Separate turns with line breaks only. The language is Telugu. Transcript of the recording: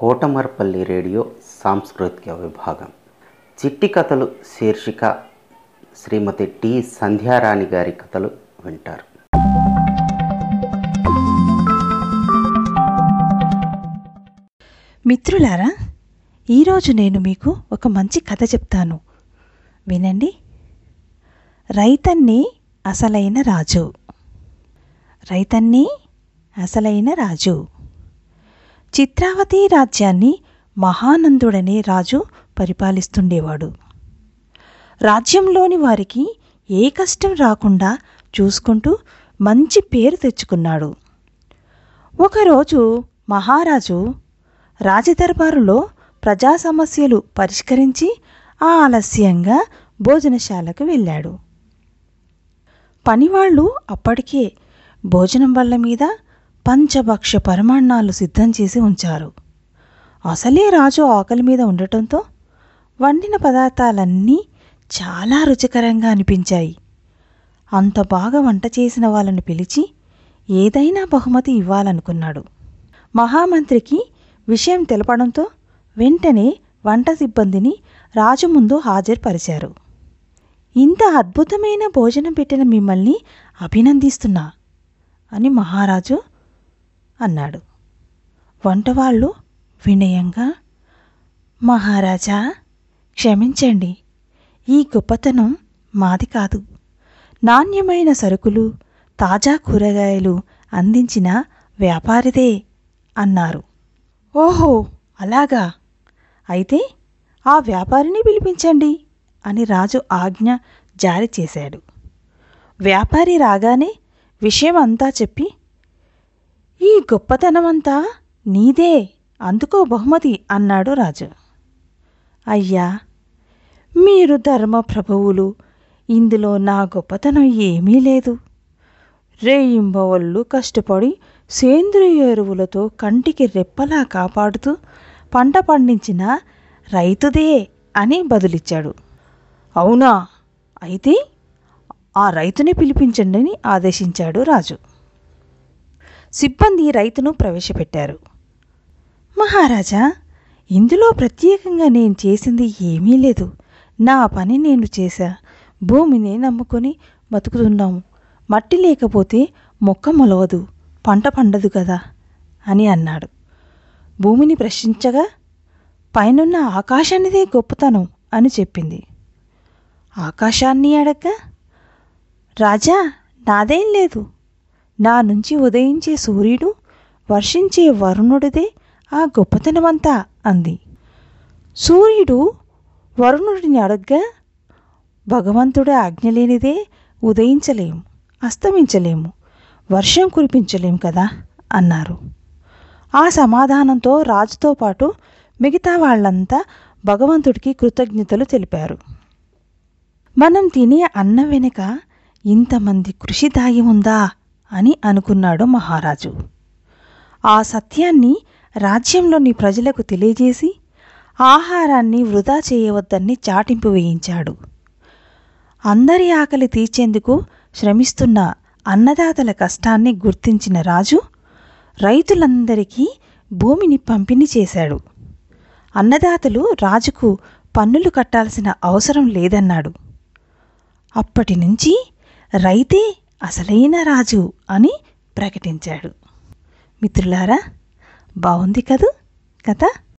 కోటమర్పల్లి రేడియో సాంస్కృతిక విభాగం. చిట్టి కథలు శీర్షిక శ్రీమతి టి సంధ్యారాణి గారి కథలు వింటారు.
మిత్రులారా ఈరోజు నేను మీకు ఒక మంచి కథ చెప్తాను. వినండి. రైతన్ని అసలైన రాజు. రైతన్ని అసలైన రాజు. చిత్రావతి రాజ్యాన్ని మహానందుడనే రాజు పరిపాలిస్తుండేవాడు. రాజ్యంలోని వారికి ఏ కష్టం రాకుండా చూసుకుంటూ మంచి పేరు తెచ్చుకున్నాడు. ఒకరోజు మహారాజు రాజదర్బారులో ప్రజా సమస్యలు పరిష్కరించి ఆలస్యంగా భోజనశాలకు వెళ్ళాడు. పనివాళ్ళు అప్పటికే భోజనం వల్ల మీద పంచభక్ష పరమాన్నాలు సిద్ధం చేసి ఉంచారు. అసలే రాజు ఆకలి మీద ఉండటంతో వండిన పదార్థాలన్నీ చాలా రుచికరంగా అనిపించాయి. అంత బాగా వంట చేసిన వాళ్ళని పిలిచి ఏదైనా బహుమతి ఇవ్వాలనుకున్నాడు. మహామంత్రికి విషయం తెలపడంతో వెంటనే వంట సిబ్బందిని రాజు ముందు హాజరుపరిచారు. ఇంత అద్భుతమైన భోజనం పెట్టిన మిమ్మల్ని అభినందిస్తున్నా అని మహారాజు అన్నాడు. వంటవాళ్ళు వినయంగా మహారాజా క్షమించండి. ఈ గొప్పతనం మాది కాదు. నాణ్యమైన సరుకులు తాజా కూరగాయలు అందించిన వ్యాపారిదే అన్నారు. ఓహో అలాగా. అయితే ఆ వ్యాపారిని పిలిపించండి అని రాజు ఆజ్ఞ జారీ చేశాడు. వ్యాపారి రాగానే విషయం అంతా చెప్పి ఈ గొప్పతనమంతా నీదే అందుకో బహుమతి అన్నాడు రాజు. అయ్యా మీరు ధర్మ ప్రభువులు ఇందులో నా గొప్పతనం ఏమీ లేదు. రేయింబవళ్ళు కష్టపడి సేంద్రియ ఎరువులతో కంటికి రెప్పలా కాపాడుతూ పంట పండించిన రైతుదే అని బదులిచ్చాడు. అవునా? అయితే ఆ రైతుని పిలిపించండి అని ఆదేశించాడు రాజు. సిబ్బంది రైతును ప్రవేశపెట్టారు. మహారాజా ఇందులో ప్రత్యేకంగా నేను చేసింది ఏమీ లేదు. నా పని నేను చేశా. భూమిని నమ్ముకొని బతుకుతున్నాము. మట్టి లేకపోతే మొక్క మొలవదు. పంట పండదు కదా అని అన్నాడు. భూమిని ప్రశ్నించగా పైనున్న ఆకాశానిదే గొప్పతనం అని చెప్పింది. ఆకాశాన్ని అడగ్గా రాజా నాదేం లేదు. నా నుంచి ఉదయించే సూర్యుడు వర్షించే వరుణుడిదే ఆ గొప్పతనమంతా అంది. సూర్యుడు వరుణుడిని అడగ్గా భగవంతుడి ఆజ్ఞ లేనిదే ఉదయించలేము అస్తమించలేము వర్షం కురిపించలేము కదా అన్నారు. ఆ సమాధానంతో రాజుతో పాటు మిగతా వాళ్ళంతా భగవంతుడికి కృతజ్ఞతలు తెలిపారు. మనం తినే అన్నం వెనుక ఇంతమంది కృషి దాగి ఉందా? అని అనుకున్నాడు మహారాజు. ఆ సత్యాన్ని రాజ్యంలోని ప్రజలకు తెలియజేసి ఆహారాన్ని వృధా చేయవద్దని చాటింపు వేయించాడు. అందరి ఆకలి తీర్చేందుకు శ్రమిస్తున్న అన్నదాతల కష్టాన్ని గుర్తించిన రాజు రైతులందరికీ భూమిని పంపిణీ చేశాడు. అన్నదాతలు రాజుకు పన్నులు కట్టాల్సిన అవసరం లేదన్నాడు. అప్పటి నుంచి రైతే అసలైన రాజు అని ప్రకటించాడు. మిత్రులారా బాగుంది కదూ? కథ?